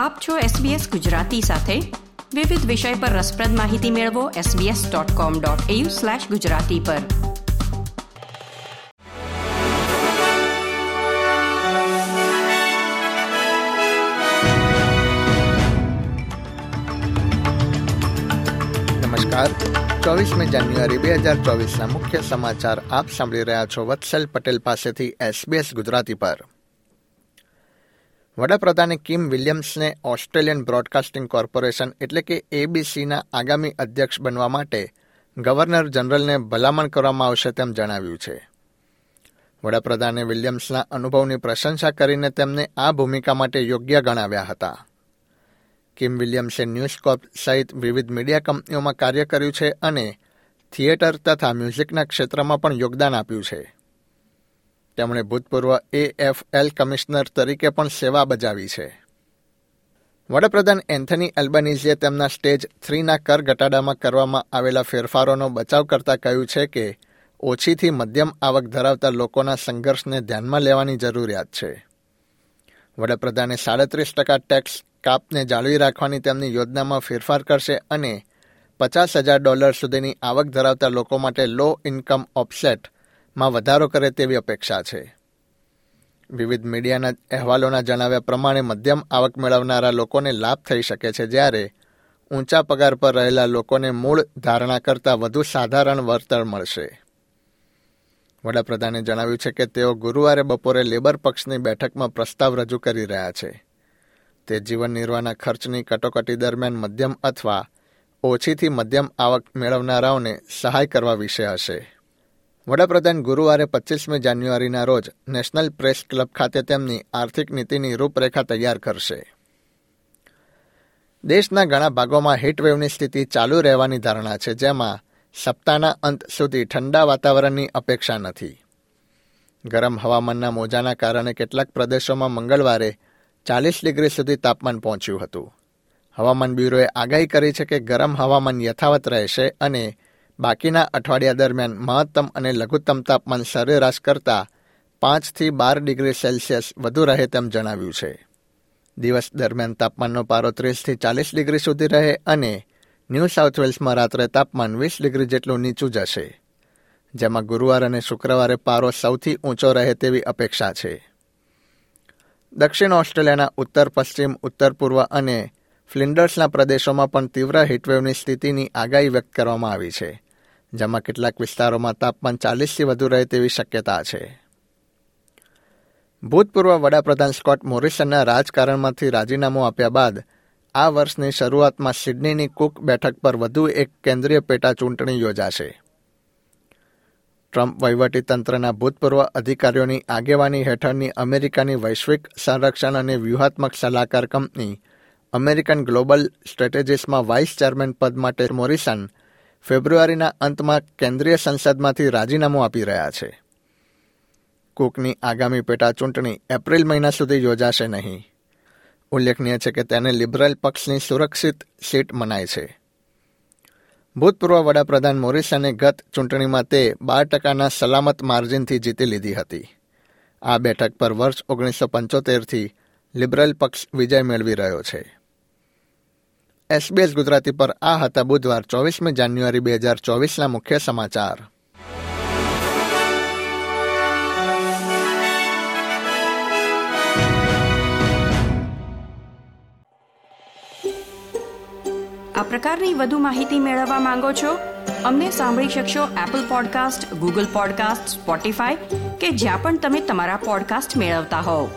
આપ છો SBS ગુજરાતી સાથે. વિવિધ વિષય પર રસપ્રદ માહિતી મેળવો sbs.com.au/gujarati પર. નમસ્કાર. ચોવીસમી જાન્યુઆરી બે હજાર ચોવીસના મુખ્ય સમાચાર આપ સાંભળી રહ્યા છો વત્સલ પટેલ પાસેથી એસબીએસ ગુજરાતી પર. વડાપ્રધાને કિમ વિલિયમ્સને ઓસ્ટ્રેલિયન બ્રોડકાસ્ટિંગ કોર્પોરેશન એટલે કે એબીસીના આગામી અધ્યક્ષ બનવા માટે ગવર્નર જનરલને ભલામણ કરવામાં આવશે તેમ જણાવ્યું છે. વડાપ્રધાને વિલિયમ્સના અનુભવની પ્રશંસા કરીને તેમને આ ભૂમિકા માટે યોગ્ય ગણાવ્યા હતા. કિમ વિલિયમ્સે ન્યૂઝકોપ સહિત વિવિધ મીડિયા કંપનીઓમાં કાર્ય કર્યું છે અને થિયેટર તથા મ્યુઝિકના ક્ષેત્રમાં પણ યોગદાન આપ્યું છે. તેમણે ભૂતપૂર્વ એએફએલ કમિશનર તરીકે પણ સેવા બજાવી છે. વડાપ્રધાન એન્થની એલ્બનીઝીએ તેમના સ્ટેજ થ્રીના કર ઘટાડામાં કરવામાં આવેલા ફેરફારોનો બચાવ કરતા કહ્યું છે કે, ઓછીથી મધ્યમ આવક ધરાવતા લોકોના સંઘર્ષને ધ્યાનમાં લેવાની જરૂરિયાત છે. વડાપ્રધાને સાડત્રીસ ટકા ટેક્સ કાપને જાળવી રાખવાની તેમની યોજનામાં ફેરફાર કરશે અને પચાસ હજાર ડોલર સુધીની આવક ધરાવતા લોકો માટે લો ઇન્કમ ઓફસેટ માં વધારો કરે તેવી અપેક્ષા છે. વિવિધ મીડિયાના અહેવાલોના જણાવ્યા પ્રમાણે મધ્યમ આવક મેળવનારા લોકોને લાભ થઈ શકે છે જ્યારે ઊંચા પગાર પર રહેલા લોકોને મૂળ ધારણા કરતાં વધુ સાધારણ વળતર મળશે. વડાપ્રધાને જણાવ્યું છે કે તેઓ ગુરુવારે બપોરે લેબર પક્ષની બેઠકમાં પ્રસ્તાવ રજૂ કરી રહ્યા છે. તે જીવન નિર્વાહના ખર્ચની કટોકટી દરમિયાન મધ્યમ અથવા ઓછીથી મધ્યમ આવક મેળવનારાઓને સહાય કરવા વિશે હશે. વડાપ્રધાન ગુરુવારે પચીસમી જાન્યુઆરીના રોજ નેશનલ પ્રેસ ક્લબ ખાતે તેમની આર્થિક નીતિની રૂપરેખા તૈયાર કરશે. દેશના ઘણા ભાગોમાં હીટવેવની સ્થિતિ ચાલુ રહેવાની ધારણા છે, જેમાં સપ્તાહના અંત સુધી ઠંડા વાતાવરણની અપેક્ષા નથી. ગરમ હવામાનના મોજાના કારણે કેટલાક પ્રદેશોમાં મંગળવારે ચાલીસ ડિગ્રી સુધી તાપમાન પહોંચ્યું હતું. હવામાન બ્યુરોએ આગાહી કરી છે કે ગરમ હવામાન યથાવત રહેશે અને બાકીના અઠવાડિયા દરમિયાન મહત્તમ અને લઘુત્તમ તાપમાન સરેરાશ કરતાં પાંચથી બાર ડિગ્રી સેલ્સિયસ વધુ રહે તેમ જણાવ્યું છે. દિવસ દરમિયાન તાપમાનનો પારો ત્રીસથી ચાલીસ ડિગ્રી સુધી રહે અને ન્યૂ સાઉથ વેલ્સમાં રાત્રે તાપમાન વીસ ડિગ્રી જેટલું નીચું જશે, જેમાં ગુરુવાર અને શુક્રવારે પારો સૌથી ઊંચો રહે તેવી અપેક્ષા છે. દક્ષિણ ઓસ્ટ્રેલિયાના ઉત્તર, પશ્ચિમ, ઉત્તર, પૂર્વ અને ફ્લિન્ડર્સના પ્રદેશોમાં પણ તીવ્ર હીટવેવની સ્થિતિની આગાહી વ્યક્ત કરવામાં આવી છે. જેમાં કેટલાક વિસ્તારોમાં તાપમાન ચાલીસથી વધુ રહે તેવી શક્યતા છે. ભૂતપૂર્વ વડાપ્રધાન સ્કોટ મોરિસનના રાજકારણમાંથી રાજીનામું આપ્યા બાદ આ વર્ષની શરૂઆતમાં સિડનીની કુક બેઠક પર વધુ એક કેન્દ્રીય પેટા ચૂંટણી યોજાશે. ટ્રમ્પ વહીવટીતંત્રના ભૂતપૂર્વ અધિકારીઓની આગેવાની હેઠળની અમેરિકાની વૈશ્વિક સંરક્ષણ અને વ્યૂહાત્મક સલાહકાર કંપની અમેરિકન ગ્લોબલ સ્ટ્રેટેજીસમાં વાઇસ ચેરમેન પદ માટે મોરિસન ફેબ્રુઆરીના અંતમાં કેન્દ્રીય સંસદમાંથી રાજીનામું આપી રહ્યા છે. કુકની આગામી પેટા ચૂંટણી એપ્રિલ મહિના સુધી યોજાશે નહીં. ઉલ્લેખનીય છે કે તેને લિબરલ પક્ષની સુરક્ષિત સીટ મનાય છે. ભૂતપૂર્વ વડાપ્રધાન મોરિસને ગત ચૂંટણીમાં તે બાર ટકાના સલામત માર્જિનથી જીતી લીધી હતી. આ બેઠક પર વર્ષ ઓગણીસો પંચોતેરથી લિબરલ પક્ષ વિજય મેળવી રહ્યો છે. એસબીએસ ગુજરાતી પર આ હતા બુધવાર ચોવીસમી જાન્યુઆરી બે હજાર ચોવીસના મુખ્ય સમાચાર. આ પ્રકારની વધુ માહિતી મેળવવા માંગો છો? અમને સાંભળી શકશો Apple podcast Google podcast Spotify કે જ્યાં પણ તમે તમારા પોડકાસ્ટ મેળવતા હોવ.